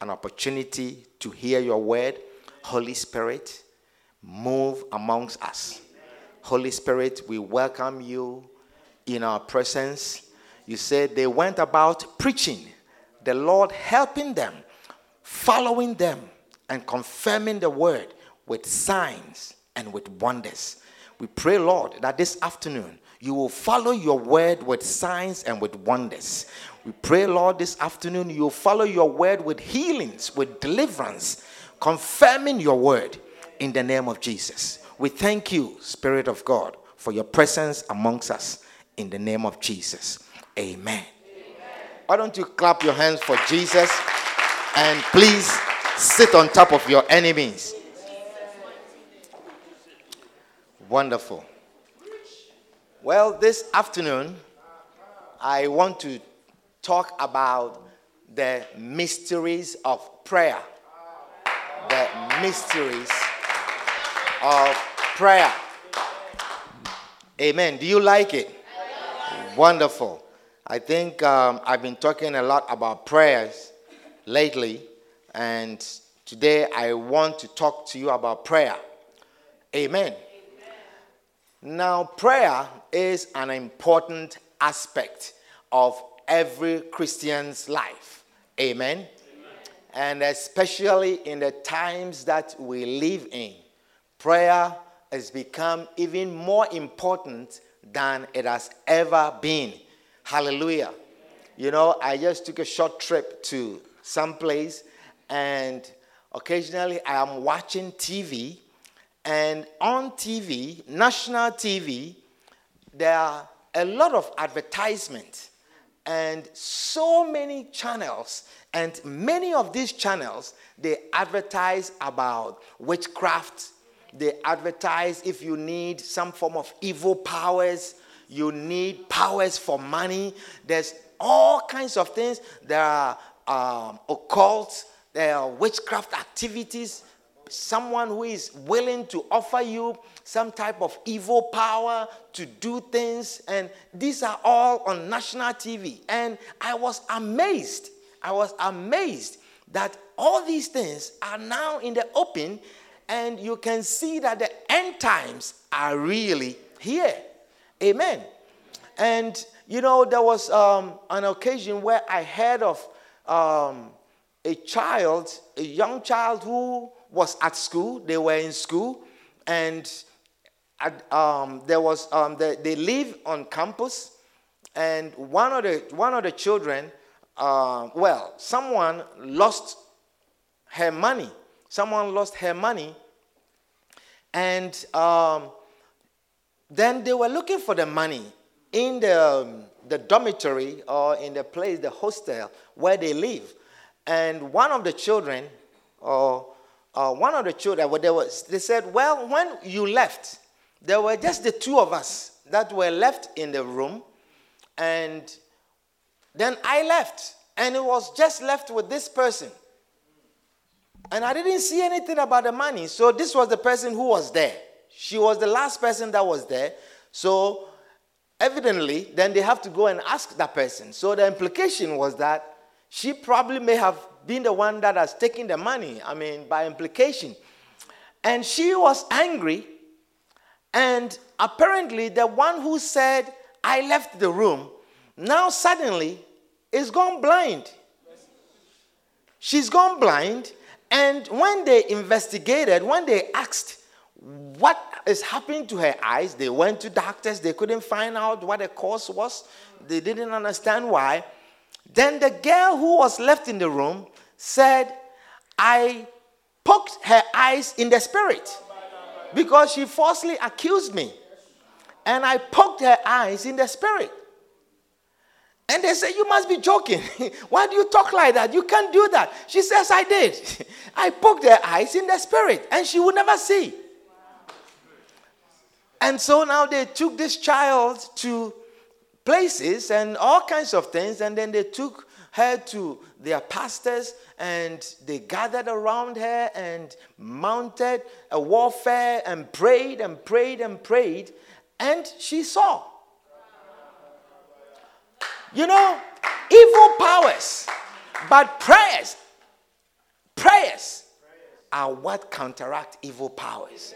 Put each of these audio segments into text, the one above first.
an opportunity to hear your word. Holy Spirit, move amongst us. Holy Spirit, we welcome you in our presence. You said they went about preaching, the Lord helping them, following them, and confirming the word with signs and with wonders. We pray, Lord, that this afternoon you will follow your word with signs and with wonders. We pray, Lord, this afternoon you will follow your word with healings, with deliverance, confirming your word in the name of Jesus. We thank you, Spirit of God, for your presence amongst us in the name of Jesus. Amen. Amen. Why don't you clap your hands for Jesus and please sit on top of your enemies? Wonderful. Well, this afternoon, I want to talk about the mysteries of prayer. The mysteries of prayer. Amen. Do you like it? Wonderful. I think um, I've been talking a lot about prayers lately, and today I want to talk to you about prayer. Amen. Now, prayer is an important aspect of every Christian's life. Amen? Amen? And especially in the times that we live in, prayer has become even more important than it has ever been. Hallelujah. You know, I just took a short trip to some place, and occasionally I am watching TV and on TV, national TV, there are a lot of advertisements and so many channels. And many of these channels, they advertise about witchcraft. They advertise if you need some form of evil powers, you need powers for money. There's all kinds of things. There are um, occult, there are witchcraft activities someone who is willing to offer you some type of evil power to do things. And these are all on national TV. And I was amazed. I was amazed that all these things are now in the open. And you can see that the end times are really here. Amen. And, you know, there was um, an occasion where I heard of um, a child, a young child who was at school. They were in school, and um, there was um, the, they live on campus, and one of the one of the children, uh, well, someone lost her money. Someone lost her money, and um, then they were looking for the money in the um, the dormitory or in the place, the hostel where they live. And one of the children, or uh, one of the children, they, was, they said, Well, when you left, there were just the two of us that were left in the room. And then I left, and it was just left with this person. And I didn't see anything about the money. So this was the person who was there. She was the last person that was there. So evidently, then they have to go and ask that person. So the implication was that she probably may have been the one that has taken the money, I mean, by implication. And she was angry. And apparently, the one who said, I left the room, now suddenly is gone blind. She's gone blind. And when they investigated, when they asked what is happening to her eyes, they went to doctors, they couldn't find out what the cause was, they didn't understand why. Then the girl who was left in the room said, I poked her eyes in the spirit because she falsely accused me. And I poked her eyes in the spirit. And they said, You must be joking. Why do you talk like that? You can't do that. She says, I did. I poked her eyes in the spirit, and she would never see. And so now they took this child to places and all kinds of things, and then they took her to their pastors and they gathered around her and mounted a warfare and prayed and prayed and prayed, and she saw. You know, evil powers, but prayers, prayers are what counteract evil powers.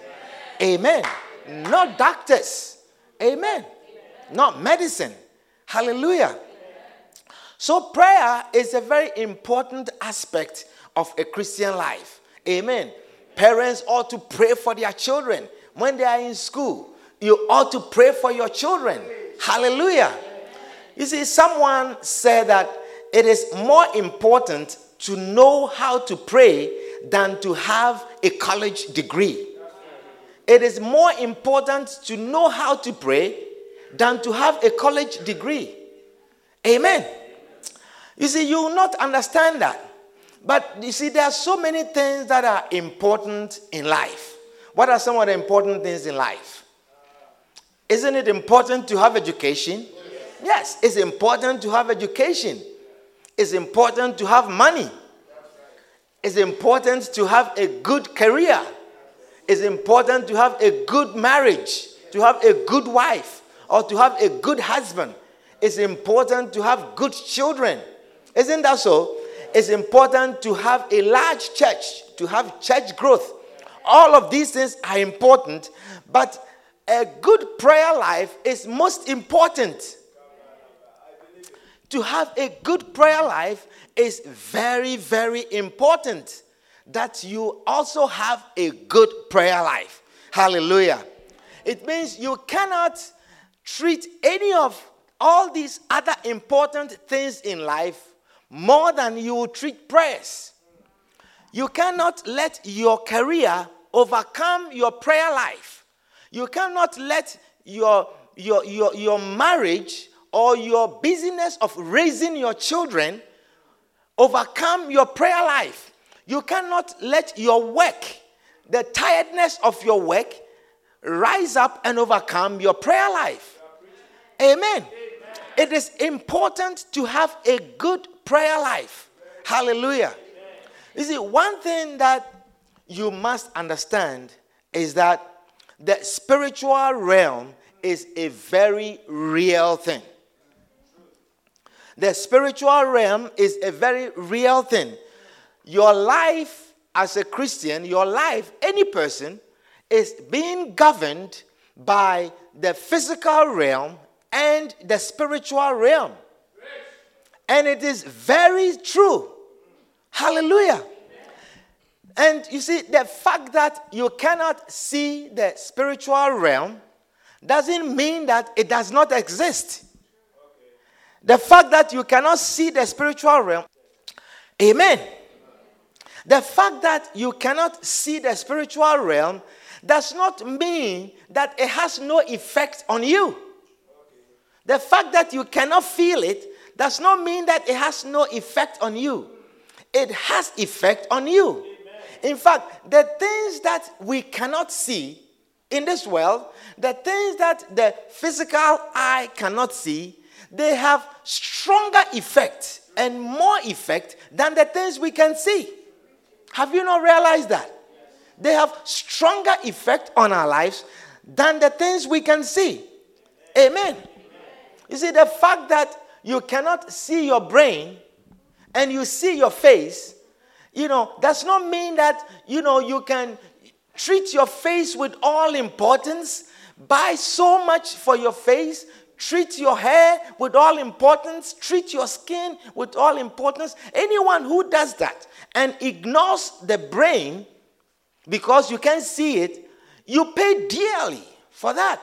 Amen. Not doctors. Amen. Not medicine. Hallelujah. So, prayer is a very important aspect of a Christian life. Amen. Parents ought to pray for their children when they are in school. You ought to pray for your children. Hallelujah. You see, someone said that it is more important to know how to pray than to have a college degree. It is more important to know how to pray than to have a college degree. Amen. You see, you will not understand that. But you see, there are so many things that are important in life. What are some of the important things in life? Isn't it important to have education? Yes, it's important to have education. It's important to have money. It's important to have a good career. It's important to have a good marriage, to have a good wife, or to have a good husband. It's important to have good children. Isn't that so? It's important to have a large church, to have church growth. All of these things are important, but a good prayer life is most important. To have a good prayer life is very, very important that you also have a good prayer life. Hallelujah. It means you cannot treat any of all these other important things in life more than you treat prayers. You cannot let your career overcome your prayer life. You cannot let your, your, your, your marriage or your business of raising your children overcome your prayer life. You cannot let your work, the tiredness of your work, rise up and overcome your prayer life. Amen. It is important to have a good prayer life. Hallelujah. You see, one thing that you must understand is that the spiritual realm is a very real thing. The spiritual realm is a very real thing. Your life as a Christian, your life, any person, is being governed by the physical realm and the spiritual realm. And it is very true. Hallelujah. And you see, the fact that you cannot see the spiritual realm doesn't mean that it does not exist. The fact that you cannot see the spiritual realm, amen. The fact that you cannot see the spiritual realm does not mean that it has no effect on you. The fact that you cannot feel it does not mean that it has no effect on you. It has effect on you. In fact, the things that we cannot see in this world, the things that the physical eye cannot see, they have stronger effect and more effect than the things we can see. Have you not realized that? They have stronger effect on our lives than the things we can see. Amen. You see, the fact that you cannot see your brain and you see your face, you know, does not mean that, you know, you can treat your face with all importance, buy so much for your face, treat your hair with all importance, treat your skin with all importance. Anyone who does that and ignores the brain because you can't see it, you pay dearly for that.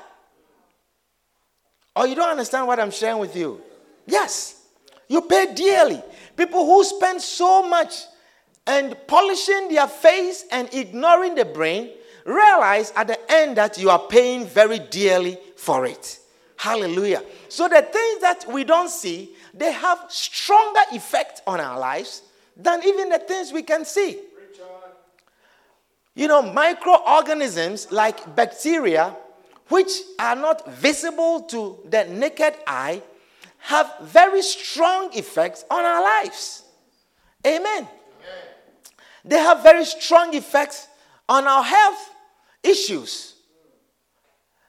Or you don't understand what I'm sharing with you. Yes, you pay dearly. People who spend so much and polishing their face and ignoring the brain realize at the end that you are paying very dearly for it. Hallelujah. So the things that we don't see they have stronger effect on our lives than even the things we can see. You know, microorganisms like bacteria, which are not visible to the naked eye, have very strong effects on our lives. Amen. Amen. They have very strong effects on our health issues.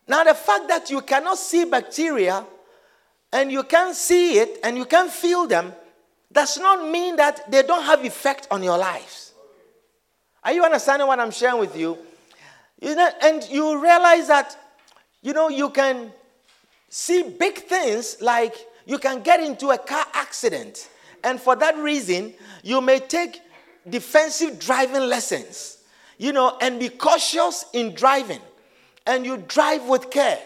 Now, the fact that you cannot see bacteria and you can't see it and you can't feel them does not mean that they don't have effect on your lives. Are you understanding what I'm sharing with you? you know, and you realize that, you know, you can see big things like you can get into a car accident. And for that reason, you may take defensive driving lessons, you know, and be cautious in driving. And you drive with care.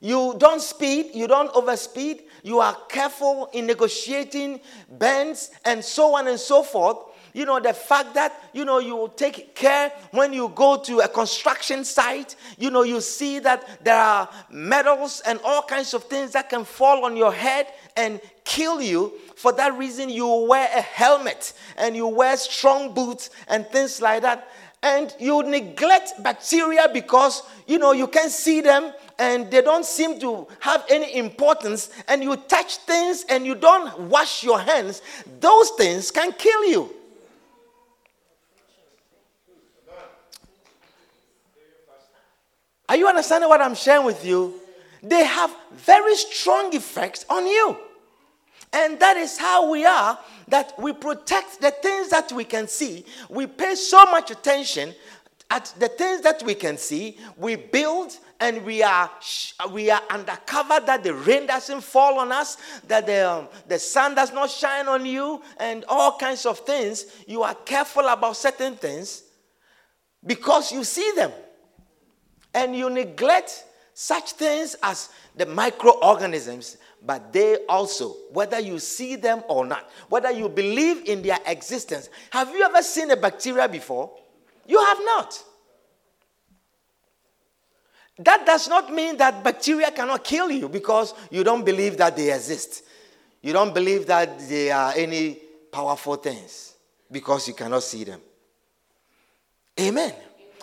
You don't speed, you don't overspeed, you are careful in negotiating bends and so on and so forth. You know, the fact that, you know, you take care when you go to a construction site, you know, you see that there are metals and all kinds of things that can fall on your head and kill you. For that reason, you wear a helmet and you wear strong boots and things like that. And you neglect bacteria because you know you can't see them and they don't seem to have any importance. And you touch things and you don't wash your hands. Those things can kill you are you understanding what i'm sharing with you they have very strong effects on you and that is how we are that we protect the things that we can see. We pay so much attention at the things that we can see. We build and we are we are undercover that the rain doesn't fall on us, that the, um, the sun does not shine on you, and all kinds of things. You are careful about certain things because you see them. And you neglect such things as the microorganisms but they also, whether you see them or not, whether you believe in their existence. Have you ever seen a bacteria before? You have not. That does not mean that bacteria cannot kill you because you don't believe that they exist. You don't believe that they are any powerful things because you cannot see them. Amen.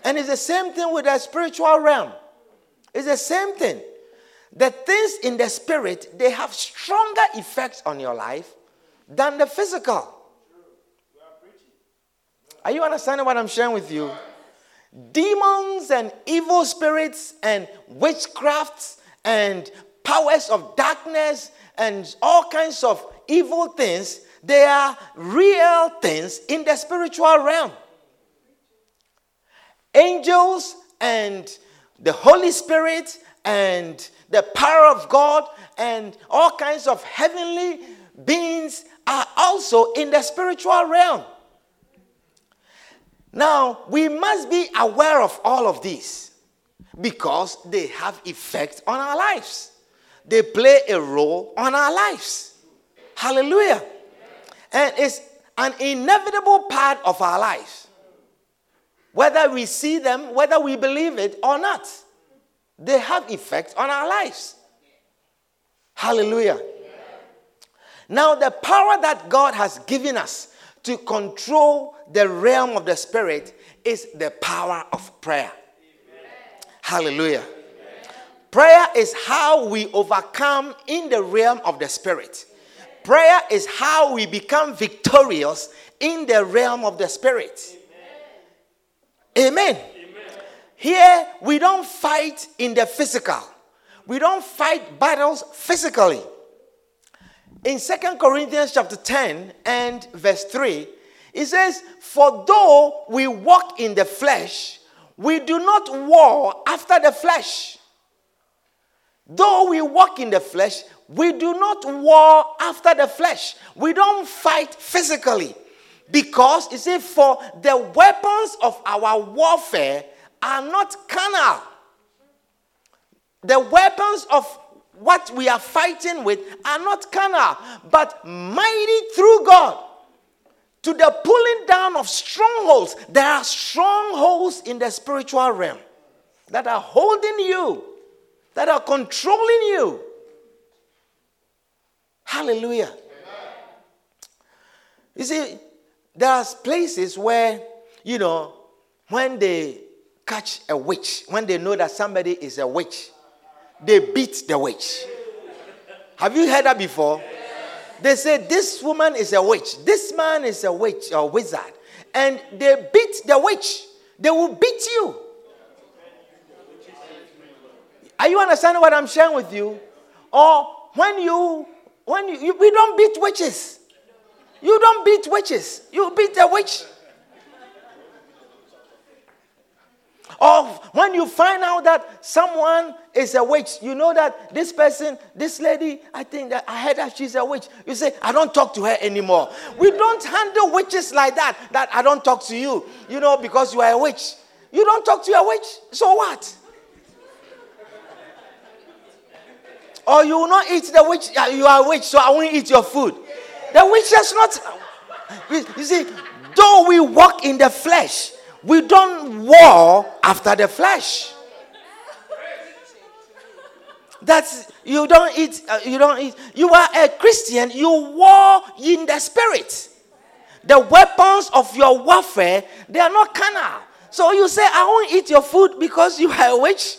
And it's the same thing with the spiritual realm. It's the same thing. The things in the spirit, they have stronger effects on your life than the physical. Are you understanding what I'm sharing with you? Demons and evil spirits and witchcrafts and powers of darkness and all kinds of evil things, they are real things in the spiritual realm. Angels and the Holy Spirit and the power of God and all kinds of heavenly beings are also in the spiritual realm. Now, we must be aware of all of these because they have effect on our lives. They play a role on our lives. Hallelujah. And it's an inevitable part of our lives. Whether we see them, whether we believe it or not they have effect on our lives. Hallelujah. Now, the power that God has given us to control the realm of the spirit is the power of prayer. Hallelujah. Prayer is how we overcome in the realm of the spirit. Prayer is how we become victorious in the realm of the spirit. Amen. Here, we don't fight in the physical. We don't fight battles physically. In Second Corinthians chapter 10 and verse 3, it says, For though we walk in the flesh, we do not war after the flesh. Though we walk in the flesh, we do not war after the flesh. We don't fight physically. Because, you see, for the weapons of our warfare are not carnal. The weapons of what we are fighting with are not carnal, but mighty through God to the pulling down of strongholds. There are strongholds in the spiritual realm that are holding you, that are controlling you. Hallelujah. You see, there are places where, you know, when they catch a witch, when they know that somebody is a witch, they beat the witch. Have you heard that before? They say this woman is a witch, this man is a witch or wizard, and they beat the witch. They will beat you. Are you understanding what I'm sharing with you? Or when you when you, you we don't beat witches. You don't beat witches. You beat the witch. Or when you find out that someone is a witch, you know that this person, this lady, I think that I heard that she's a witch. You say, I don't talk to her anymore. We don't handle witches like that, that I don't talk to you, you know, because you are a witch. You don't talk to your witch, so what? or you will not eat the witch, uh, you are a witch, so I won't eat your food. The witch is not, you see, though we walk in the flesh, we don't war after the flesh. That's you don't eat. Uh, you don't eat. You are a Christian. You war in the spirit. The weapons of your warfare they are not carnal. So you say, "I won't eat your food because you are a witch."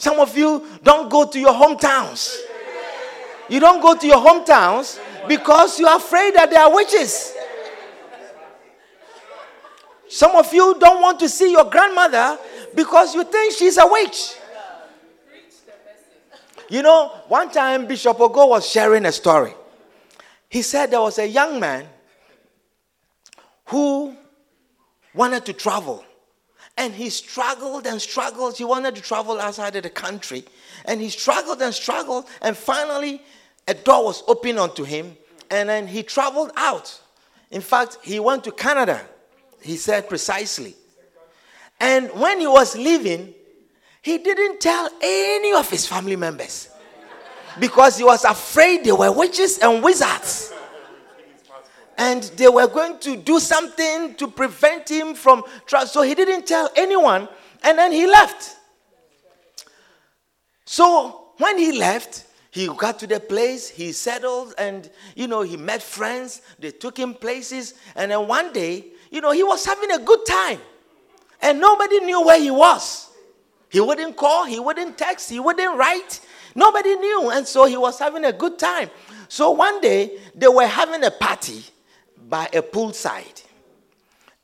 Some of you don't go to your hometowns. You don't go to your hometowns because you are afraid that there are witches. Some of you don't want to see your grandmother because you think she's a witch. You know, one time Bishop Ogo was sharing a story. He said there was a young man who wanted to travel. And he struggled and struggled. He wanted to travel outside of the country. And he struggled and struggled. And finally, a door was opened unto him. And then he traveled out. In fact, he went to Canada he said precisely. And when he was leaving, he didn't tell any of his family members because he was afraid they were witches and wizards. And they were going to do something to prevent him from trust. So he didn't tell anyone, and then he left. So when he left, he got to the place, he settled, and you know, he met friends, they took him places, and then one day you know, he was having a good time. And nobody knew where he was. He wouldn't call, he wouldn't text, he wouldn't write. Nobody knew. And so he was having a good time. So one day, they were having a party by a poolside.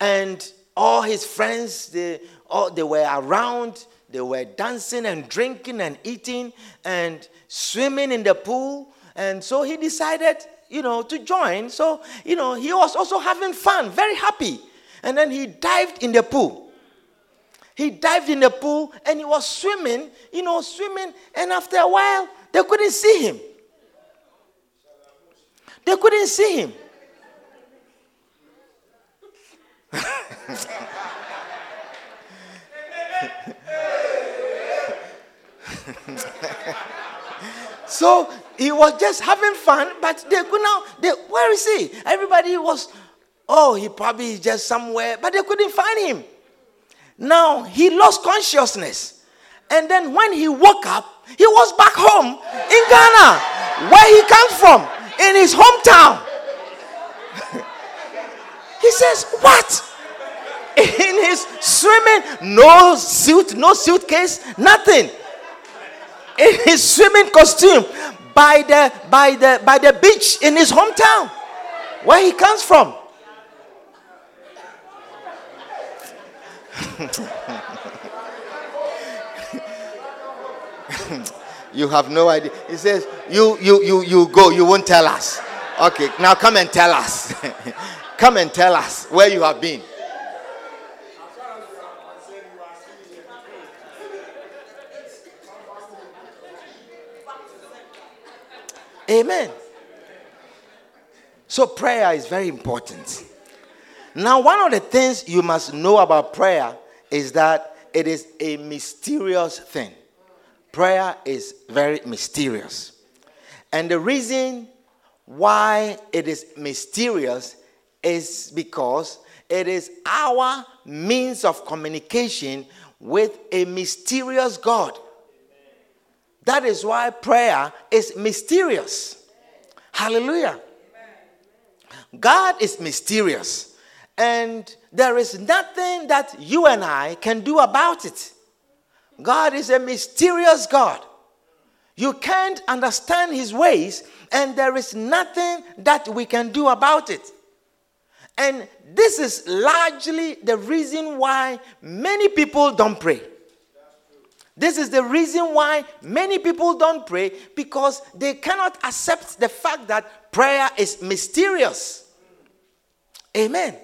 And all his friends, they, all, they were around. They were dancing and drinking and eating and swimming in the pool. And so he decided you know, to join. So, you know, he was also having fun, very happy. And then he dived in the pool. He dived in the pool and he was swimming, you know, swimming. And after a while, they couldn't see him. They couldn't see him. so he was just having fun, but they could now, they, where is he? Everybody was, oh, he probably is just somewhere, but they couldn't find him. Now he lost consciousness. And then when he woke up, he was back home in Ghana, where he comes from, in his hometown. he says, What? In his swimming, no suit, no suitcase, nothing. In his swimming costume, by the by the by the beach in his hometown. Where he comes from. You have no idea. He says you you you you go. You won't tell us. Okay now come and tell us. Come and tell us where you have been Amen. So, prayer is very important. Now, one of the things you must know about prayer is that it is a mysterious thing. Prayer is very mysterious. And the reason why it is mysterious is because it is our means of communication with a mysterious God. That is why prayer is mysterious. Hallelujah. God is mysterious, and there is nothing that you and I can do about it. God is a mysterious God. You can't understand his ways, and there is nothing that we can do about it. And this is largely the reason why many people don't pray. This is the reason why many people don't pray because they cannot accept the fact that prayer is mysterious. Amen. Amen.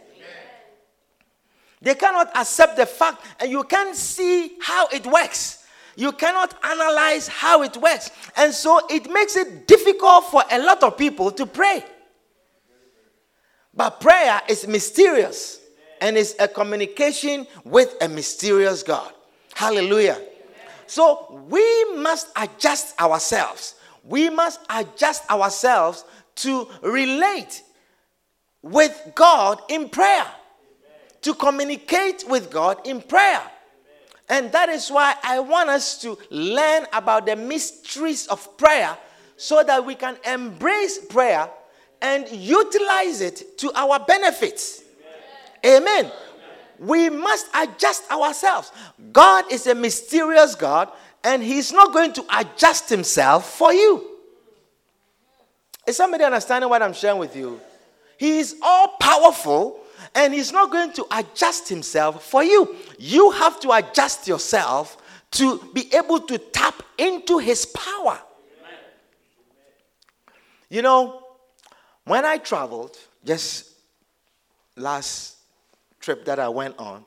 They cannot accept the fact, and you can't see how it works. You cannot analyze how it works. And so it makes it difficult for a lot of people to pray. But prayer is mysterious and it's a communication with a mysterious God. Hallelujah. So we must adjust ourselves. We must adjust ourselves to relate with God in prayer, to communicate with God in prayer. And that is why I want us to learn about the mysteries of prayer so that we can embrace prayer and utilize it to our benefits. Amen. Amen. We must adjust ourselves. God is a mysterious God, and He's not going to adjust Himself for you. Is somebody understanding what I'm sharing with you? He is all powerful, and He's not going to adjust Himself for you. You have to adjust yourself to be able to tap into His power. You know, when I traveled, just last trip that I went on,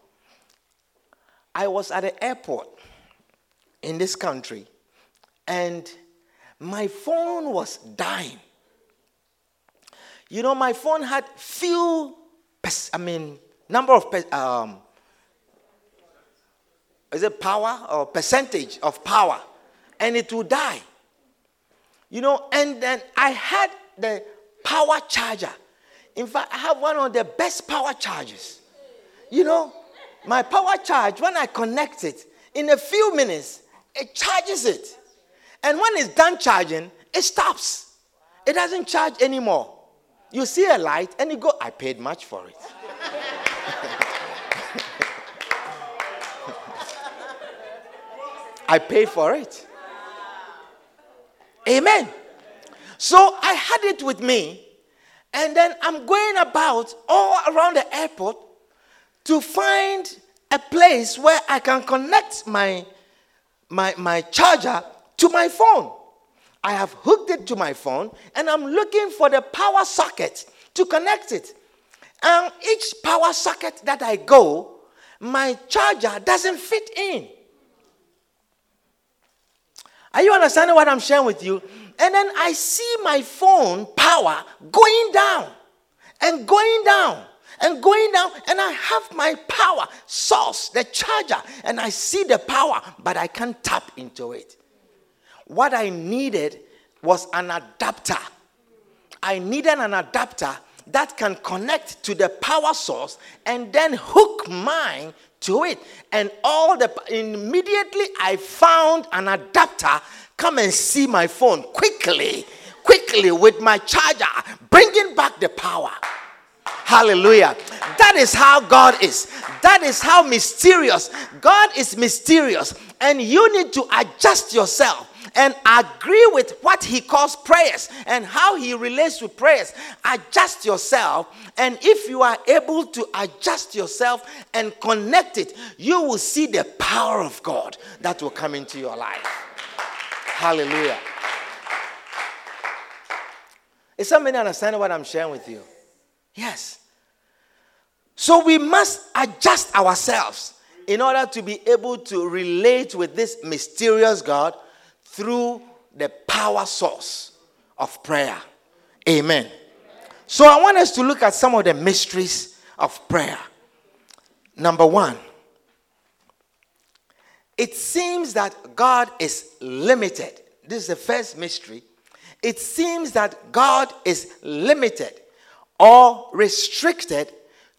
I was at the airport in this country and my phone was dying. You know, my phone had few, I mean, number of, um, is it power or percentage of power? And it would die. You know, and then I had the power charger. In fact, I have one of the best power chargers. You know, my power charge, when I connect it, in a few minutes, it charges it. And when it's done charging, it stops. It doesn't charge anymore. You see a light and you go, I paid much for it. I paid for it. Amen. So I had it with me, and then I'm going about all around the airport to find a place where I can connect my, my, my charger to my phone. I have hooked it to my phone, and I'm looking for the power socket to connect it. And each power socket that I go, my charger doesn't fit in. Are you understanding what I'm sharing with you? And then I see my phone power going down and going down and going down, and I have my power source, the charger, and I see the power, but I can't tap into it. What I needed was an adapter. I needed an adapter that can connect to the power source and then hook mine to it. And all the immediately I found an adapter Come and see my phone quickly, quickly with my charger, bringing back the power. Hallelujah. That is how God is. That is how mysterious. God is mysterious. And you need to adjust yourself and agree with what he calls prayers and how he relates to prayers. Adjust yourself, and if you are able to adjust yourself and connect it, you will see the power of God that will come into your life. Hallelujah. Is somebody understanding what I'm sharing with you? Yes. So we must adjust ourselves in order to be able to relate with this mysterious God through the power source of prayer. Amen. So I want us to look at some of the mysteries of prayer. Number one, it seems that God is limited. This is the first mystery. It seems that God is limited or restricted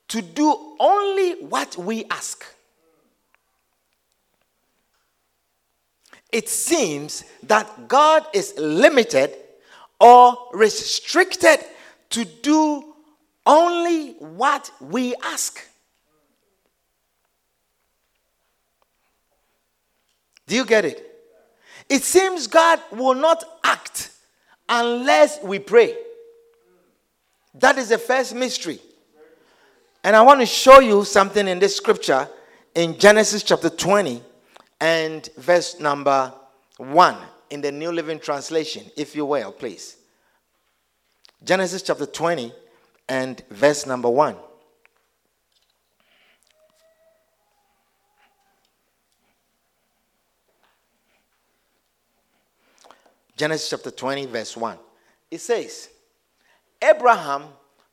to do only what we ask. It seems that God is limited or restricted to do only what we ask. Do you get it? It seems God will not act unless we pray. That is the first mystery. And I want to show you something in this scripture in Genesis chapter 20 and verse number 1 in the New Living Translation, if you will, please. Genesis chapter 20 and verse number 1. Genesis chapter 20, verse 1. It says, Abraham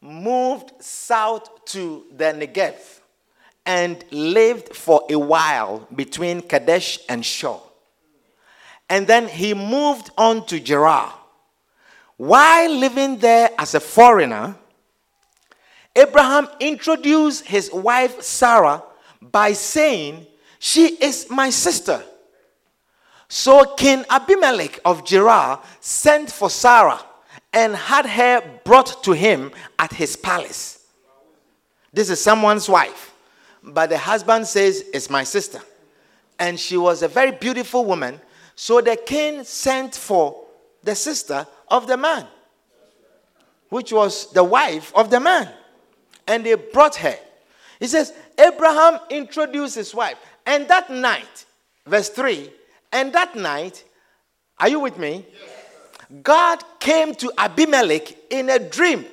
moved south to the Negev and lived for a while between Kadesh and Shur. And then he moved on to Gerar. While living there as a foreigner, Abraham introduced his wife Sarah by saying, She is my sister. So King Abimelech of Gerar sent for Sarah and had her brought to him at his palace. This is someone's wife, but the husband says, It's my sister. And she was a very beautiful woman. So the king sent for the sister of the man, which was the wife of the man. And they brought her. He says, Abraham introduced his wife. And that night, verse 3, and that night, are you with me? Yes. God came to Abimelech in a dream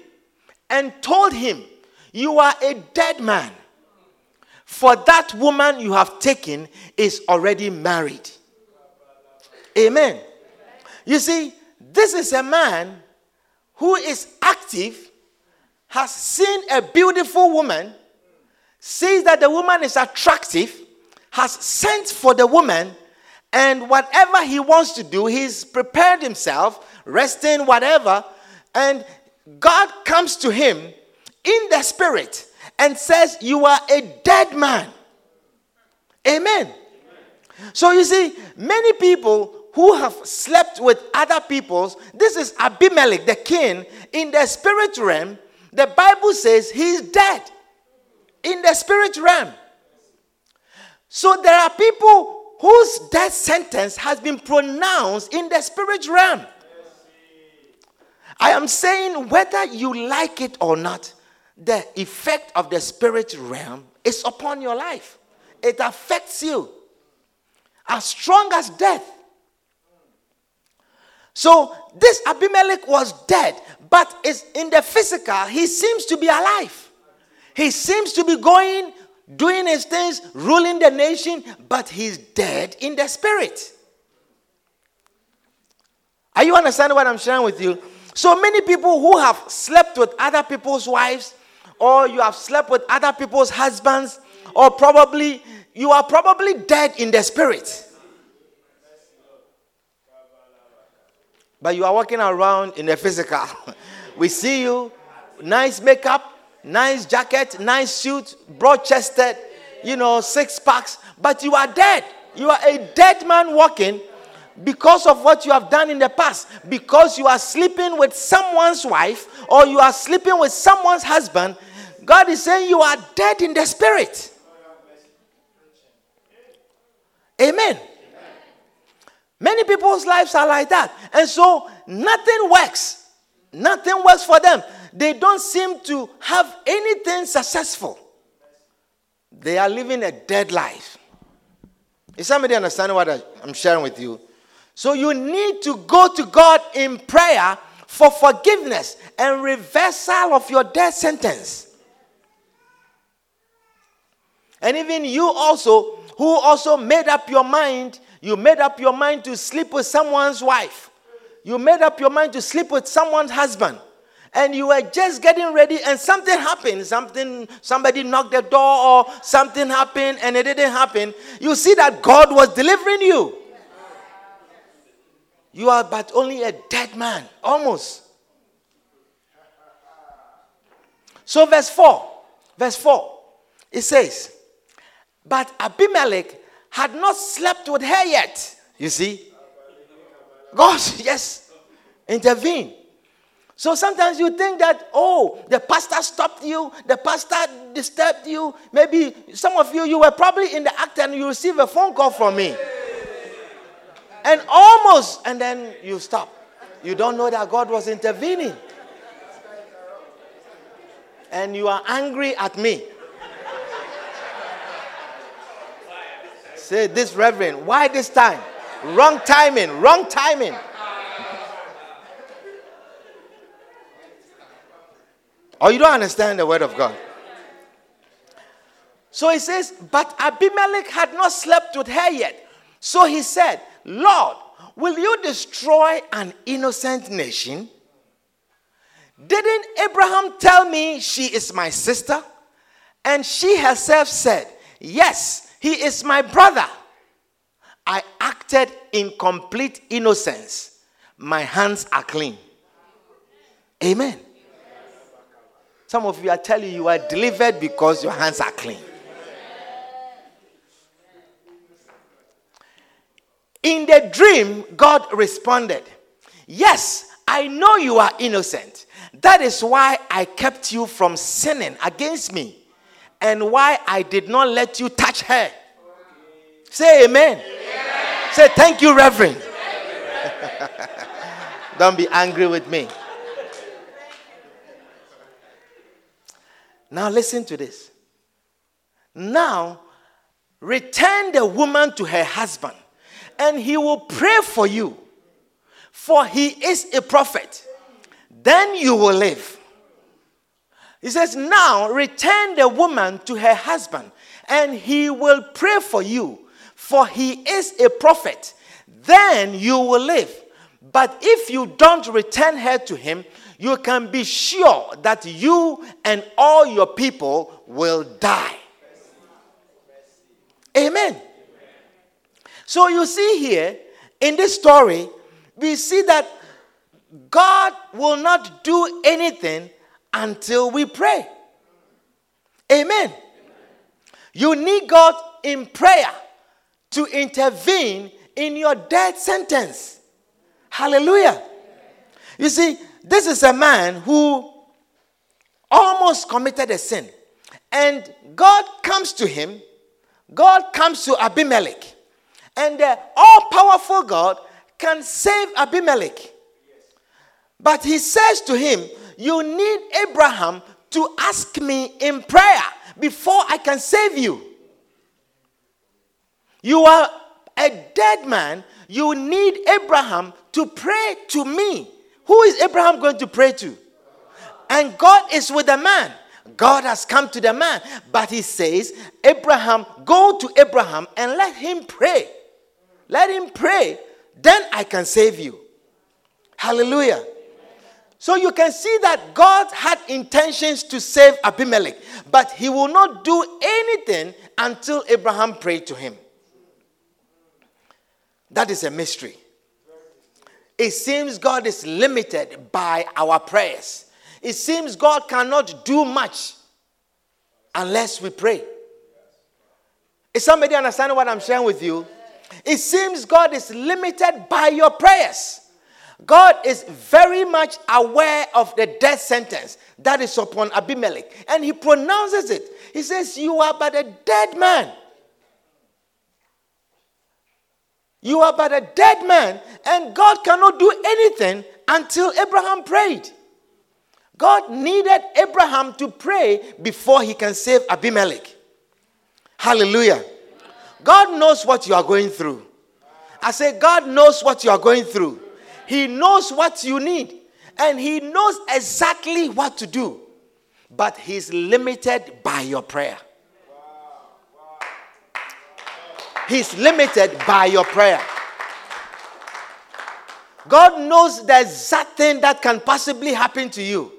and told him, You are a dead man. For that woman you have taken is already married. Amen. You see, this is a man who is active, has seen a beautiful woman, sees that the woman is attractive, has sent for the woman, and whatever he wants to do, he's prepared himself, resting, whatever. And God comes to him in the spirit and says, You are a dead man. Amen. Amen. So you see, many people who have slept with other peoples, this is Abimelech, the king, in the spirit realm. The Bible says he's dead in the spirit realm. So there are people whose death sentence has been pronounced in the spirit realm. I am saying whether you like it or not, the effect of the spirit realm is upon your life. It affects you as strong as death. So this Abimelech was dead, but is in the physical, he seems to be alive. He seems to be going doing his things, ruling the nation, but he's dead in the spirit. Are you understanding what I'm sharing with you? So many people who have slept with other people's wives, or you have slept with other people's husbands, or probably you are probably dead in the spirit. But you are walking around in the physical. we see you, nice makeup, nice jacket, nice suit, broad chested, you know, six packs, but you are dead. You are a dead man walking because of what you have done in the past. Because you are sleeping with someone's wife or you are sleeping with someone's husband, God is saying you are dead in the spirit. Amen. Many people's lives are like that. And so nothing works. Nothing works for them they don't seem to have anything successful. They are living a dead life. Is somebody understanding what I'm sharing with you? So you need to go to God in prayer for forgiveness and reversal of your death sentence. And even you also, who also made up your mind, you made up your mind to sleep with someone's wife. You made up your mind to sleep with someone's husband and you were just getting ready and something happened something somebody knocked the door or something happened and it didn't happen you see that god was delivering you you are but only a dead man almost so verse 4 verse 4 it says but abimelech had not slept with her yet you see god yes intervene. So sometimes you think that, oh, the pastor stopped you, the pastor disturbed you. Maybe some of you, you were probably in the act and you receive a phone call from me. And almost, and then you stop. You don't know that God was intervening. And you are angry at me. Say, this reverend, why this time? Wrong timing, wrong timing. Or oh, you don't understand the word of God. So he says, But Abimelech had not slept with her yet. So he said, Lord, will you destroy an innocent nation? Didn't Abraham tell me she is my sister? And she herself said, Yes, he is my brother. I acted in complete innocence. My hands are clean. Amen. Some of you are telling you are delivered because your hands are clean. In the dream, God responded, Yes, I know you are innocent. That is why I kept you from sinning against me and why I did not let you touch her. Say amen. amen. Say thank you, Reverend. Don't be angry with me. Now, listen to this. Now, return the woman to her husband, and he will pray for you, for he is a prophet. Then you will live. He says, Now return the woman to her husband, and he will pray for you, for he is a prophet. Then you will live. But if you don't return her to him, you can be sure that you and all your people will die. Amen. So you see here in this story, we see that God will not do anything until we pray. Amen. You need God in prayer to intervene in your death sentence. Hallelujah. You see, this is a man who almost committed a sin. And God comes to him, God comes to Abimelech. And the all powerful God can save Abimelech. But he says to him, You need Abraham to ask me in prayer before I can save you. You are a dead man. You need Abraham to pray to me who is Abraham going to pray to? And God is with the man. God has come to the man. But he says, Abraham, go to Abraham and let him pray. Let him pray. Then I can save you. Hallelujah. So you can see that God had intentions to save Abimelech, but he will not do anything until Abraham prayed to him. That is a mystery. It seems God is limited by our prayers. It seems God cannot do much unless we pray. Is somebody understanding what I'm sharing with you? It seems God is limited by your prayers. God is very much aware of the death sentence that is upon Abimelech, and he pronounces it. He says, You are but a dead man. You are but a dead man, and God cannot do anything until Abraham prayed. God needed Abraham to pray before he can save Abimelech. Hallelujah. God knows what you are going through. I say, God knows what you are going through. He knows what you need, and He knows exactly what to do. But He's limited by your prayer. He's limited by your prayer. God knows the exact thing that can possibly happen to you.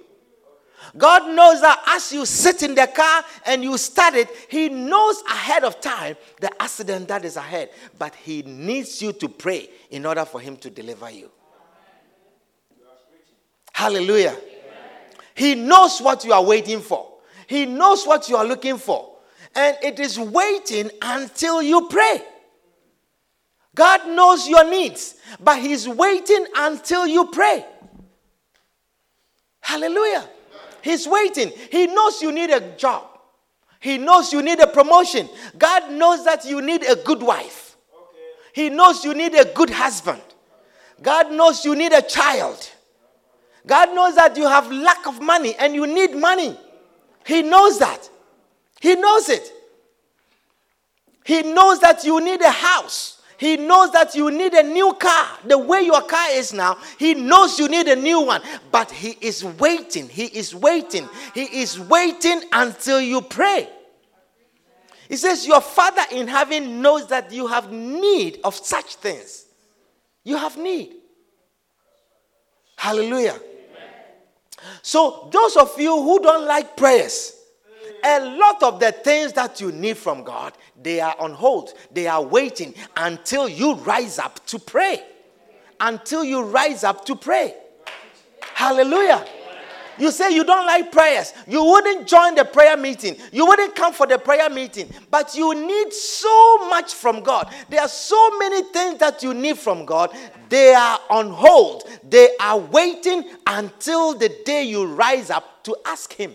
God knows that as you sit in the car and you start it, He knows ahead of time the accident that is ahead. But He needs you to pray in order for Him to deliver you. Hallelujah. He knows what you are waiting for, He knows what you are looking for and it is waiting until you pray. God knows your needs, but He's waiting until you pray. Hallelujah. He's waiting. He knows you need a job. He knows you need a promotion. God knows that you need a good wife. He knows you need a good husband. God knows you need a child. God knows that you have lack of money and you need money. He knows that. He knows it. He knows that you need a house. He knows that you need a new car. The way your car is now, He knows you need a new one. But He is waiting. He is waiting. He is waiting until you pray. He says, Your Father in heaven knows that you have need of such things. You have need. Hallelujah. So, those of you who don't like prayers, a lot of the things that you need from God, they are on hold. They are waiting until you rise up to pray. Until you rise up to pray. Hallelujah. You say you don't like prayers. You wouldn't join the prayer meeting. You wouldn't come for the prayer meeting. But you need so much from God. There are so many things that you need from God. They are on hold. They are waiting until the day you rise up to ask Him.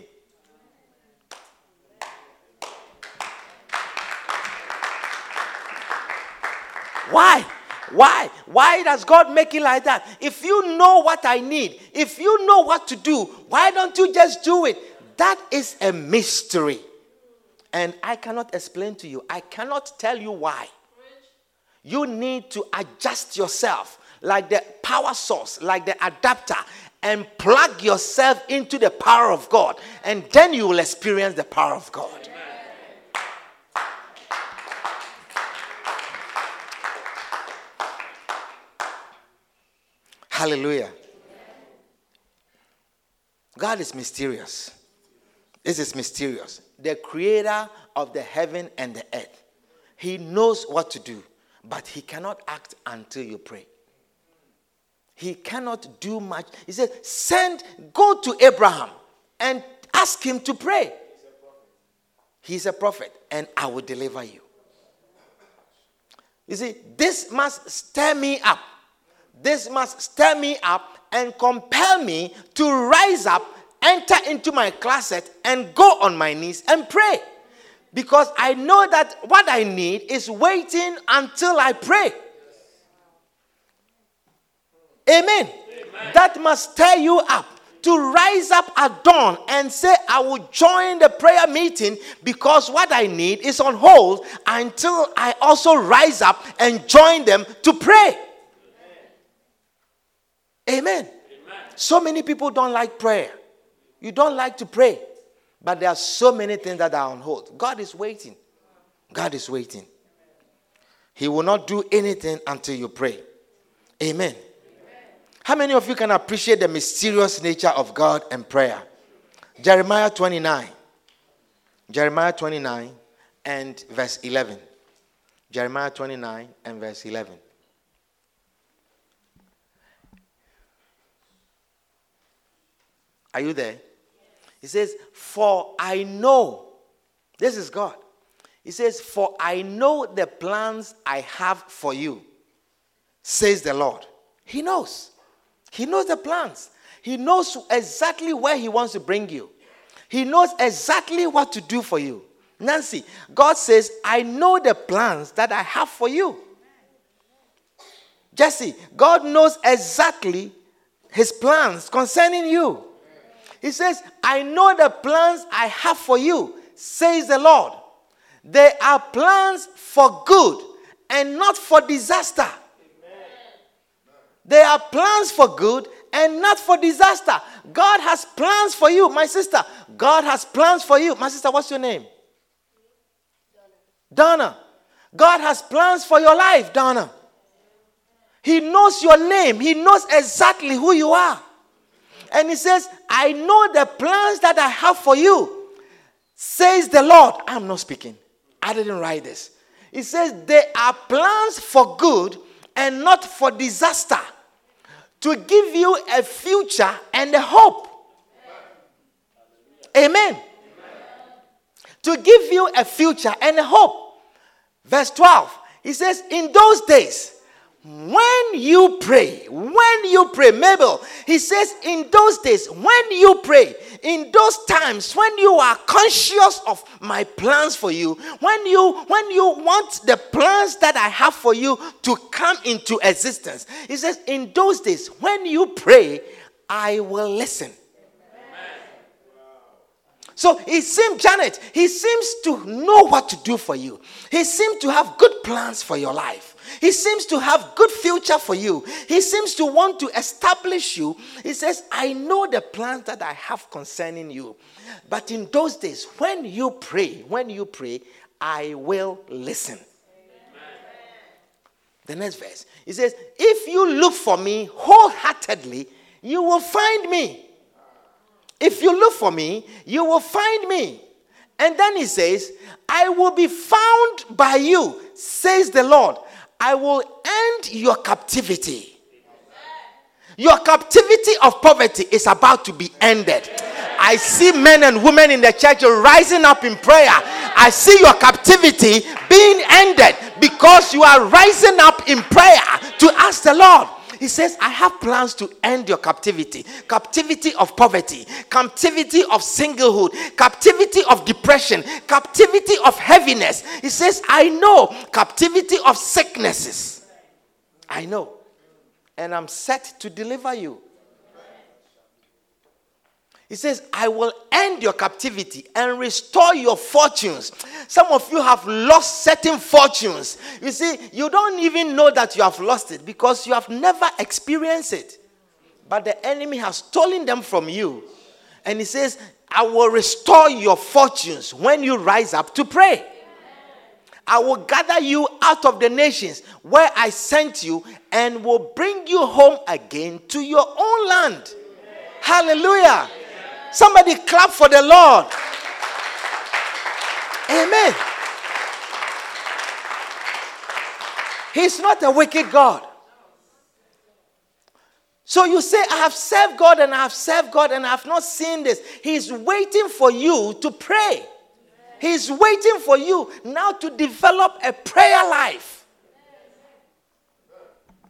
Why? Why? Why does God make it like that? If you know what I need, if you know what to do, why don't you just do it? That is a mystery. And I cannot explain to you, I cannot tell you why. You need to adjust yourself like the power source, like the adapter, and plug yourself into the power of God. And then you will experience the power of God. Hallelujah. God is mysterious. This is mysterious. The creator of the heaven and the earth. He knows what to do, but he cannot act until you pray. He cannot do much. He said, Send, go to Abraham and ask him to pray. He's a prophet, and I will deliver you. You see, this must stir me up this must stir me up and compel me to rise up, enter into my closet, and go on my knees and pray. Because I know that what I need is waiting until I pray. Amen. Amen. That must stir you up to rise up at dawn and say, I will join the prayer meeting because what I need is on hold until I also rise up and join them to pray. Amen. Amen. So many people don't like prayer. You don't like to pray. But there are so many things that are on hold. God is waiting. God is waiting. He will not do anything until you pray. Amen. Amen. How many of you can appreciate the mysterious nature of God and prayer? Jeremiah 29. Jeremiah 29 and verse 11. Jeremiah 29 and verse 11. Are you there? He says, For I know, this is God. He says, For I know the plans I have for you, says the Lord. He knows. He knows the plans. He knows exactly where He wants to bring you. He knows exactly what to do for you. Nancy, God says, I know the plans that I have for you. Jesse, God knows exactly His plans concerning you. He says, I know the plans I have for you, says the Lord. They are plans for good and not for disaster. Amen. They are plans for good and not for disaster. God has plans for you, my sister. God has plans for you. My sister, what's your name? Donna. Donna. God has plans for your life, Donna. He knows your name, He knows exactly who you are. And he says, I know the plans that I have for you, says the Lord. I'm not speaking. I didn't write this. He says, They are plans for good and not for disaster, to give you a future and a hope. Amen. Amen. To give you a future and a hope. Verse 12, he says, In those days, when you pray, when you pray, Mabel, he says, in those days, when you pray, in those times when you are conscious of my plans for you, when you when you want the plans that I have for you to come into existence, he says, in those days, when you pray, I will listen. So he seems, Janet, he seems to know what to do for you. He seems to have good plans for your life. He seems to have good future for you. He seems to want to establish you. He says, I know the plans that I have concerning you. But in those days, when you pray, when you pray, I will listen. The next verse. He says, If you look for me wholeheartedly, you will find me. If you look for me, you will find me. And then he says, I will be found by you, says the Lord. I will end your captivity. Your captivity of poverty is about to be ended. I see men and women in the church rising up in prayer. I see your captivity being ended because you are rising up in prayer to ask the Lord, he says, I have plans to end your captivity captivity of poverty, captivity of singlehood, captivity of depression, captivity of heaviness. He says, I know captivity of sicknesses. I know. And I'm set to deliver you. He says, I will end your captivity and restore your fortunes. Some of you have lost certain fortunes. You see, you don't even know that you have lost it because you have never experienced it. But the enemy has stolen them from you. And he says, I will restore your fortunes when you rise up to pray. I will gather you out of the nations where I sent you and will bring you home again to your own land. Hallelujah. Somebody clap for the Lord. Amen. He's not a wicked God. So you say, I have served God and I have served God and I have not seen this. He's waiting for you to pray. He's waiting for you now to develop a prayer life.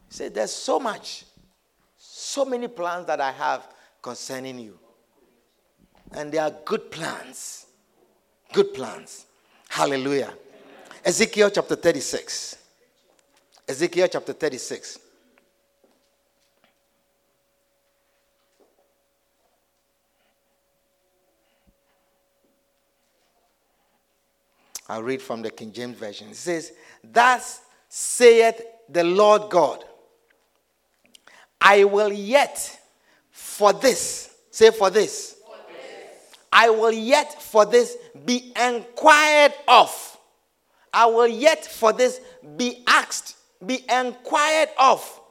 Say, There's so much, so many plans that I have concerning you. And they are good plans. Good plans. Hallelujah. Ezekiel chapter 36. Ezekiel chapter 36. I'll read from the King James Version. It says, Thus saith the Lord God, I will yet for this, say for this, I will yet for this be inquired of. I will yet for this be asked, be inquired of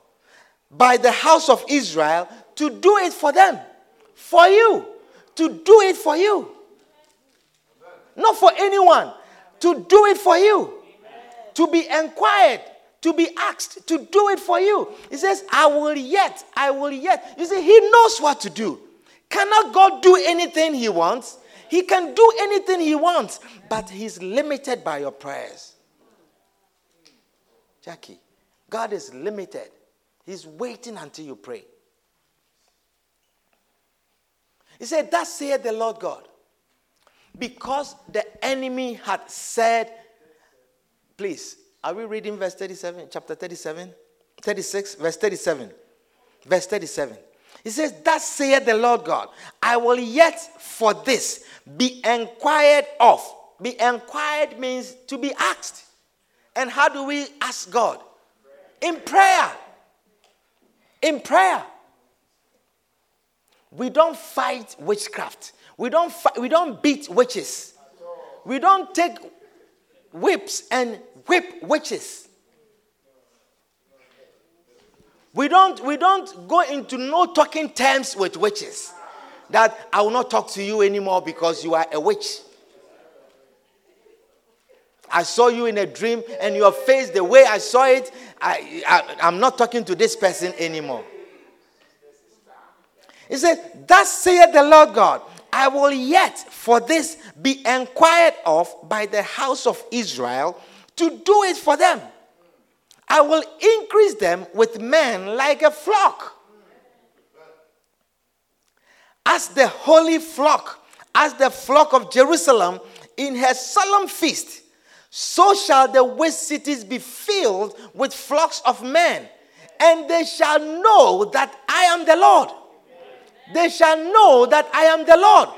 by the house of Israel to do it for them, for you, to do it for you. Not for anyone, to do it for you, to be inquired, to be asked to do it for you. He says, I will yet, I will yet. You see, he knows what to do. Cannot God do anything He wants? He can do anything He wants, but He's limited by your prayers. Jackie, God is limited. He's waiting until you pray. He said, Thus saith the Lord God. Because the enemy had said, please, are we reading verse 37, chapter 37? 36, verse 37. Verse 37. He says, Thus saith the Lord God, I will yet for this be inquired of. Be inquired means to be asked. And how do we ask God? In prayer. In prayer. We don't fight witchcraft. We don't, fight, we don't beat witches. We don't take whips and whip witches. We don't, we don't go into no talking terms with witches. That I will not talk to you anymore because you are a witch. I saw you in a dream and your face, the way I saw it, I, I, am not talking to this person anymore. He said, Thus saith the Lord God, I will yet for this be inquired of by the house of Israel to do it for them. I will increase them with men like a flock. As the holy flock, as the flock of Jerusalem in her solemn feast, so shall the waste cities be filled with flocks of men, and they shall know that I am the Lord. They shall know that I am the Lord.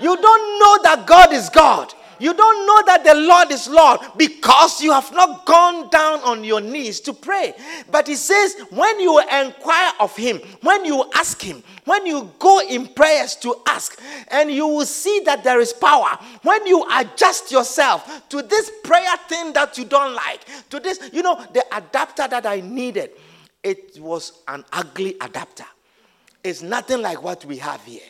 You don't know that God is God. You don't know that the Lord is Lord because you have not gone down on your knees to pray. But he says, when you inquire of him, when you ask him, when you go in prayers to ask, and you will see that there is power. When you adjust yourself to this prayer thing that you don't like, to this, you know, the adapter that I needed, it was an ugly adapter. It's nothing like what we have here.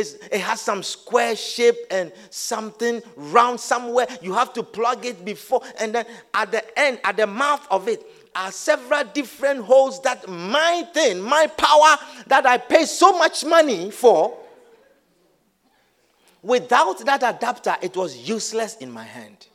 It's, it has some square shape and something round somewhere. You have to plug it before, and then at the end, at the mouth of it, are several different holes that my thing, my power that I pay so much money for, without that adapter, it was useless in my hand.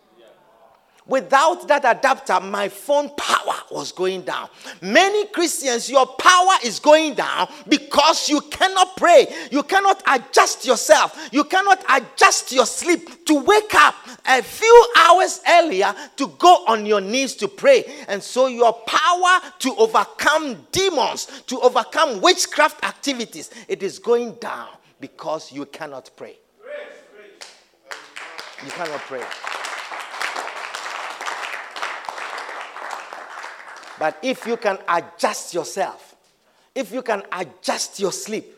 Without that adapter, my phone power was going down. Many Christians, your power is going down because you cannot pray. You cannot adjust yourself. You cannot adjust your sleep to wake up a few hours earlier to go on your knees to pray. And so your power to overcome demons, to overcome witchcraft activities, it is going down because you cannot pray. You cannot pray. But if you can adjust yourself, if you can adjust your sleep,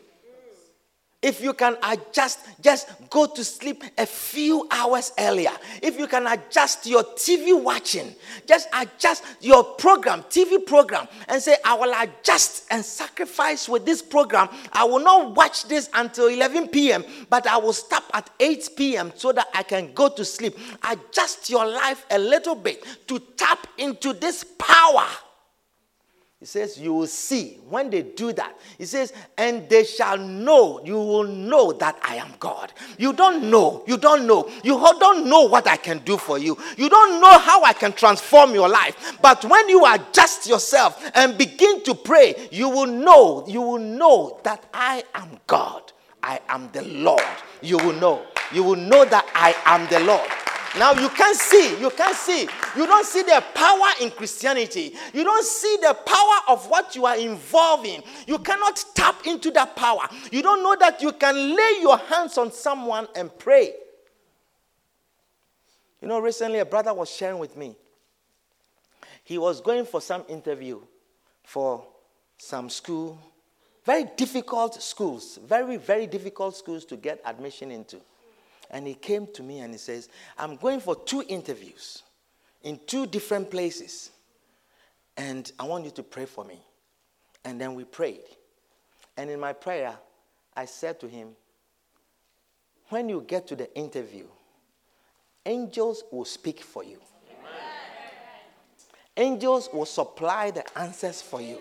if you can adjust, just go to sleep a few hours earlier. If you can adjust your TV watching, just adjust your program, TV program, and say, I will adjust and sacrifice with this program. I will not watch this until 11 p.m., but I will stop at 8 p.m. so that I can go to sleep. Adjust your life a little bit to tap into this power he says, You will see when they do that. He says, And they shall know, you will know that I am God. You don't know, you don't know, you don't know what I can do for you. You don't know how I can transform your life. But when you adjust yourself and begin to pray, you will know, you will know that I am God. I am the Lord. You will know. You will know that I am the Lord. Now you can't see, you can't see. You don't see the power in Christianity. You don't see the power of what you are involved in. You cannot tap into that power. You don't know that you can lay your hands on someone and pray. You know, recently a brother was sharing with me. He was going for some interview for some school, very difficult schools, very, very difficult schools to get admission into. And he came to me and he says, I'm going for two interviews in two different places. And I want you to pray for me. And then we prayed. And in my prayer, I said to him, When you get to the interview, angels will speak for you. Angels will supply the answers for you.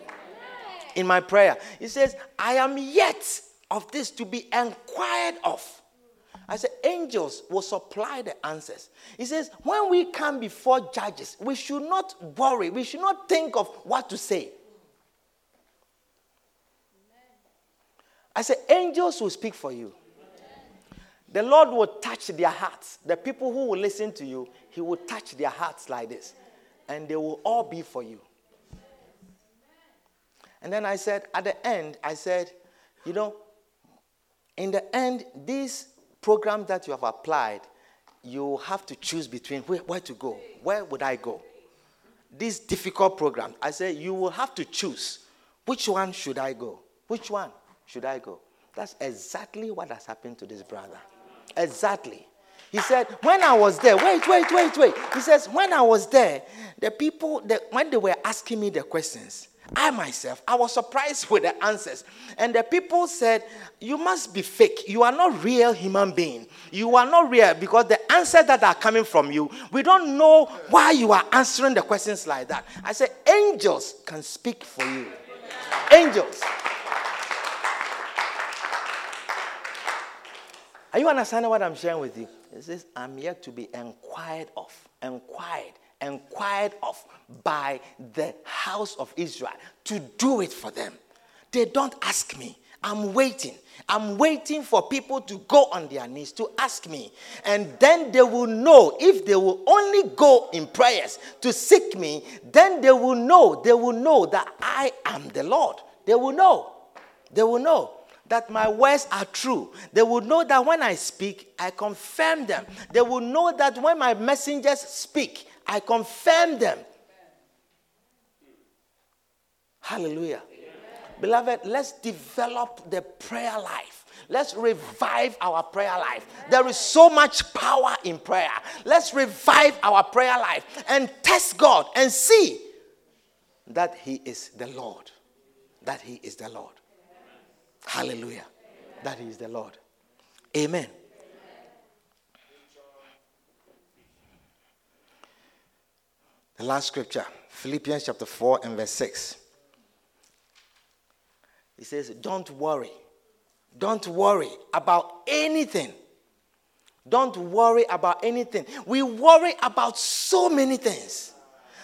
In my prayer, he says, I am yet of this to be inquired of. Angels will supply the answers. He says, when we come before judges, we should not worry. We should not think of what to say. I said, angels will speak for you. The Lord will touch their hearts. The people who will listen to you, He will touch their hearts like this. And they will all be for you. And then I said, at the end, I said, you know, in the end, these program that you have applied, you have to choose between where, where to go. Where would I go? This difficult program. I said, you will have to choose. Which one should I go? Which one should I go? That's exactly what has happened to this brother. Exactly. He said, when I was there, wait, wait, wait, wait. He says, when I was there, the people, the, when they were asking me the questions, I myself, I was surprised with the answers. And the people said, You must be fake. You are not real human being. You are not real because the answers that are coming from you, we don't know why you are answering the questions like that. I said, Angels can speak for you. Angels. Are you understanding what I'm sharing with you? It says, I'm yet to be inquired of. Inquired. Inquired of by the house of Israel to do it for them. They don't ask me. I'm waiting. I'm waiting for people to go on their knees to ask me. And then they will know if they will only go in prayers to seek me, then they will know, they will know that I am the Lord. They will know. They will know that my words are true. They will know that when I speak, I confirm them. They will know that when my messengers speak, I confirm them. Hallelujah. Beloved, let's develop the prayer life. Let's revive our prayer life. There is so much power in prayer. Let's revive our prayer life and test God and see that He is the Lord. That He is the Lord. Hallelujah. That He is the Lord. Amen. The last scripture, Philippians chapter 4 and verse 6. He says, Don't worry. Don't worry about anything. Don't worry about anything. We worry about so many things.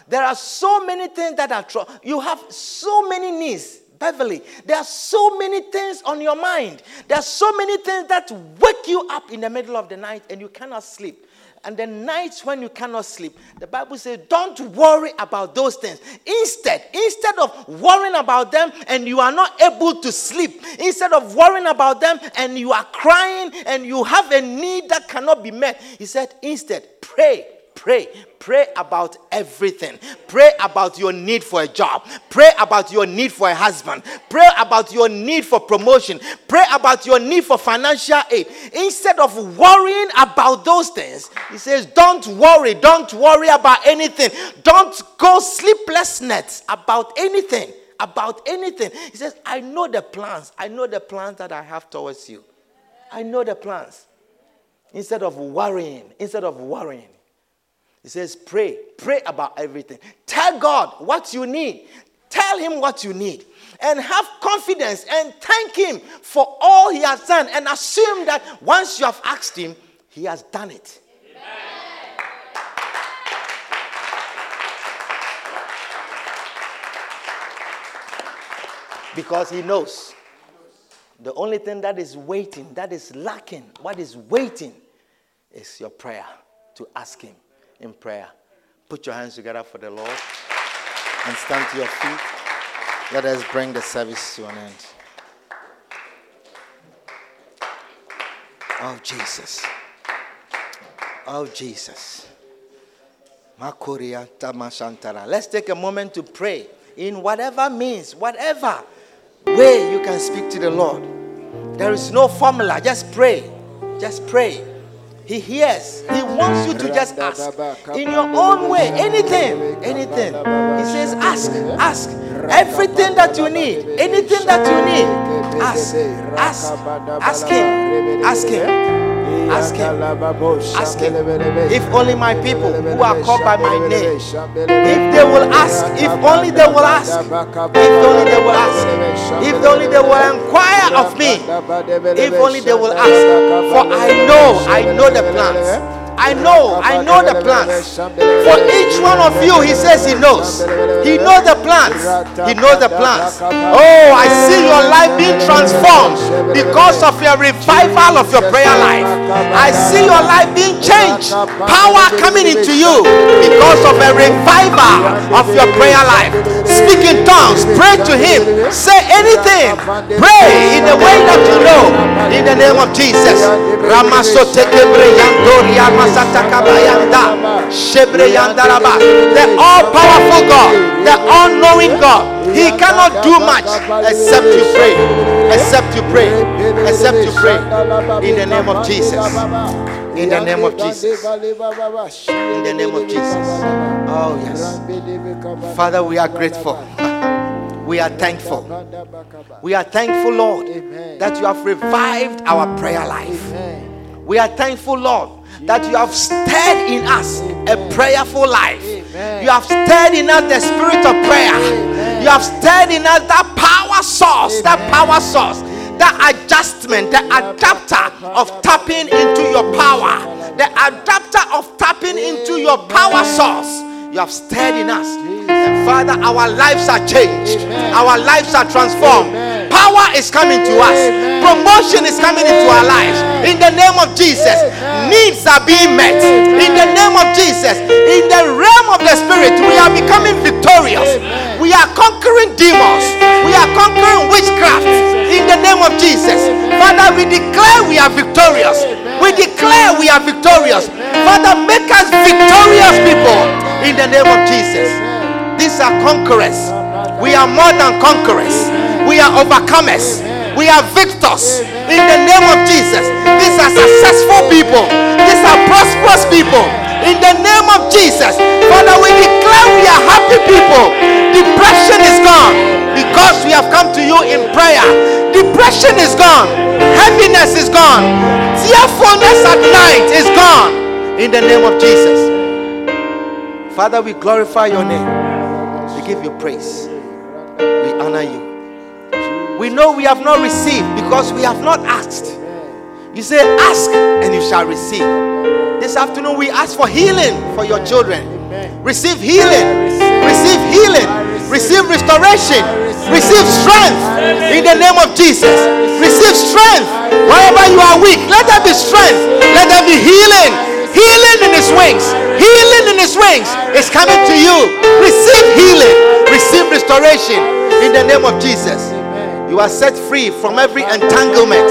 There are so many things that are true. You have so many needs. Beverly, there are so many things on your mind. There are so many things that wake you up in the middle of the night and you cannot sleep and the nights when you cannot sleep, the Bible says, don't worry about those things. Instead, instead of worrying about them and you are not able to sleep, instead of worrying about them and you are crying and you have a need that cannot be met, he said, instead, pray Pray. Pray about everything. Pray about your need for a job. Pray about your need for a husband. Pray about your need for promotion. Pray about your need for financial aid. Instead of worrying about those things, he says, Don't worry. Don't worry about anything. Don't go sleepless nights about anything. About anything. He says, I know the plans. I know the plans that I have towards you. I know the plans. Instead of worrying, instead of worrying, he says, pray. Pray about everything. Tell God what you need. Tell Him what you need. And have confidence and thank Him for all He has done. And assume that once you have asked Him, He has done it. Because He knows. The only thing that is waiting, that is lacking, what is waiting is your prayer to ask Him in prayer. Put your hands together for the Lord and stand to your feet. Let us bring the service to an end. Oh, Jesus. Oh, Jesus. Let's take a moment to pray in whatever means, whatever way you can speak to the Lord. There is no formula. Just pray. Just pray. He hears. He wants you to just ask in your own way. Anything. Anything. He says, ask. Ask. Everything that you need. Anything that you need. Ask. Ask. Ask him. Ask him. Ask him. Ask him. If only my people who are called by my name, if they will ask, if only they will ask, if only they will ask, if only they will inquire of me, if only they will ask. For I know, I know the plans I know, I know the plans. For each one of you, he says he knows. He knows the plans. He knows the plans. Oh, I see your life being transformed because of your revival of your prayer life. I see your life being changed. Power coming into you because of a revival of your prayer life. Speak in tongues. Pray to him. Say anything. Pray in the way that you know. In the name of Jesus. The all powerful God, the all knowing God, He cannot do much except you pray. Except you pray. Except you pray. In the name of Jesus. In the name of Jesus. In the name of Jesus. Oh, yes. Father, we are grateful. We are thankful. We are thankful, Lord, that you have revived our prayer life. We are thankful, Lord, that you have stirred in us a prayerful life. You have stirred in us the spirit of prayer. You have stirred in us that power source, that power source, that adjustment, the adapter of tapping into your power, the adapter of tapping into your power source. You have stirred in us. And Father, our lives are changed. Our lives are transformed. Power is coming to us. Promotion is coming into our lives. In the name of Jesus. Needs are being met. In the name of Jesus. In the realm of the spirit, we are becoming victorious. We are conquering demons. We are conquering witchcraft. In the name of Jesus. Father, we declare we are victorious. We declare we are victorious. Father, make us victorious people in the name of Jesus. These are conquerors. We are more than conquerors. We are overcomers. We are victors in the name of Jesus. These are successful people. These are prosperous people in the name of Jesus. Father, we declare we are happy people. Depression is gone because we have come to you in prayer. Depression is gone. Heaviness is gone. Tearfulness at night is gone in the name of Jesus. Father, we glorify your name. We give you praise. We honor you. We know we have not received because we have not asked. You say, Ask and you shall receive. This afternoon, we ask for healing for your children. Receive healing. Receive healing. Receive restoration. Receive strength in the name of Jesus. Receive strength. Wherever you are weak, let there be strength. Let there be healing. Healing in his wings. Healing in his wings is coming to you. Receive healing. Receive restoration in the name of Jesus. You are set free from every entanglement.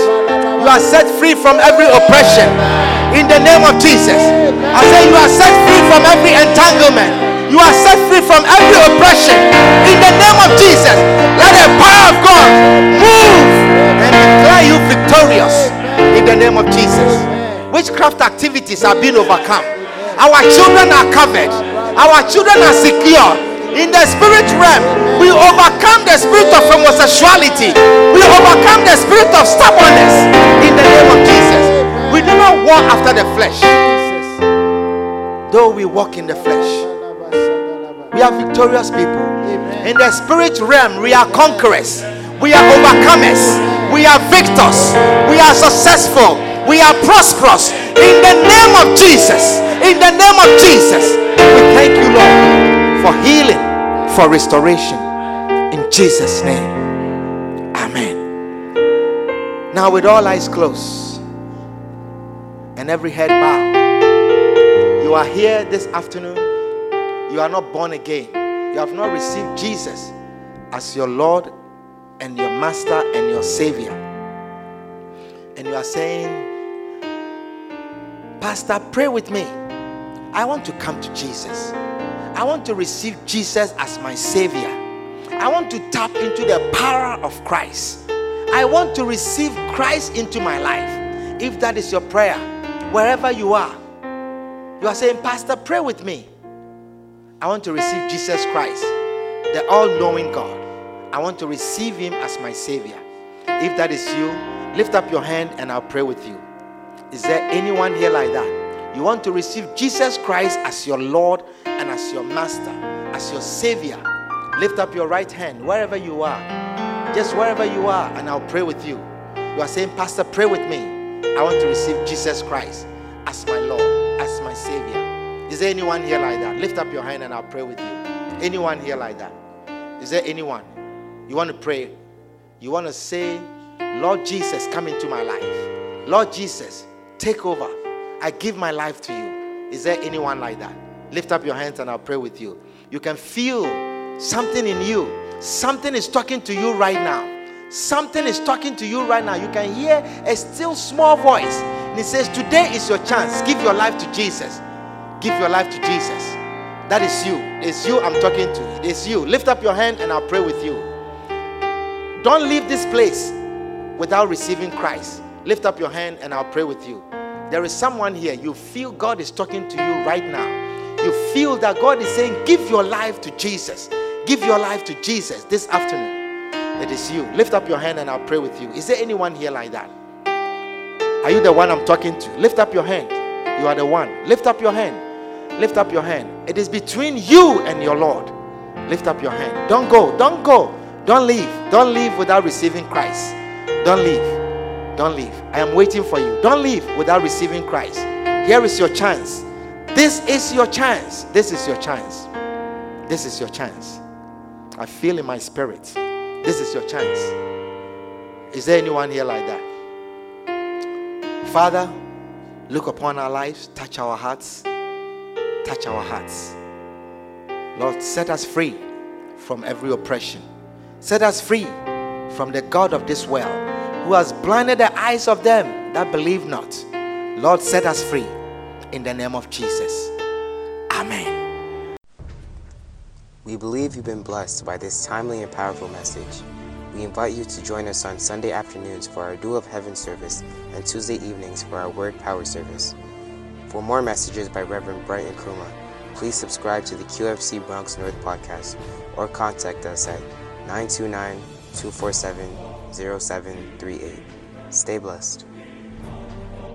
You are set free from every oppression. In the name of Jesus. I say you are set free from every entanglement. You are set free from every oppression. In the name of Jesus. Let the power of God move and declare you victorious. In the name of Jesus. Witchcraft activities are being overcome. Our children are covered. Our children are secure. In the spirit realm, we overcome the spirit of homosexuality. We overcome the spirit of walk in the flesh, we are victorious people. In the spirit realm, we are conquerors. We are overcomers. We are victors. We are successful. We are prosperous. In the name of Jesus. In the name of Jesus. We thank you, Lord for healing, for restoration. In Jesus' name. Amen. Now, with all eyes closed and every head bowed, you are here this afternoon. You are not born again. You have not received Jesus as your Lord and your Master and your Savior. And you are saying, Pastor, pray with me. I want to come to Jesus. I want to receive Jesus as my Savior. I want to tap into the power of Christ. I want to receive Christ into my life. If that is your prayer, wherever you are, you are saying, Pastor, pray with me. I want to receive Jesus Christ, the all knowing God. I want to receive Him as my Savior. If that is you, lift up your hand and I'll pray with you. Is there anyone here like that? You want to receive Jesus Christ as your Lord and as your Master, as your Savior. Lift up your right hand wherever you are. Just wherever you are, and I'll pray with you. You are saying, Pastor, pray with me. I want to receive Jesus Christ as my Lord, my Savior. Is there anyone here like that? Lift up your hand and I'll pray with you. Anyone here like that? Is there anyone? You want to pray? You want to say, Lord Jesus, come into my life. Lord Jesus, take over. I give my life to you. Is there anyone like that? Lift up your hands and I'll pray with you. You can feel something in you. Something is talking to you right now. Something is talking to you right now. You can hear a still small voice. And it says, Today is your chance. Give your life to Jesus. Give your life to Jesus. That is you. It's you I'm talking to. It's you. Lift up your hand and I'll pray with you. Don't leave this place without receiving Christ. Lift up your hand and I'll pray with you. There is someone here. You feel God is talking to you right now. You feel that God is saying, Give your life to Jesus. Give your life to Jesus this afternoon. It is you. Lift up your hand and I'll pray with you. Is there anyone here like that? Are you the one I'm talking to? Lift up your hand. You are the one. Lift up your hand. Lift up your hand. It is between you and your Lord. Lift up your hand. Don't go. Don't go. Don't leave. Don't leave without receiving Christ. Don't leave. Don't leave. I am waiting for you. Don't leave without receiving Christ. Here is your chance. This is your chance. This is your chance. This is your chance. I feel in my spirit. This is your chance. Is there anyone here like that? Father, look upon our lives, touch our hearts, touch our hearts. Lord, set us free from every oppression. Set us free from the God of this world who has blinded the eyes of them that believe not. Lord, set us free in the name of Jesus. Amen. We believe you've been blessed by this timely and powerful message. We invite you to join us on Sunday afternoons for our Dew of Heaven service and Tuesday evenings for our Word Power service. For more messages by Reverend Brighton Kruma, please subscribe to the QFC Bronx North podcast or contact us at 929 247 0738. Stay blessed.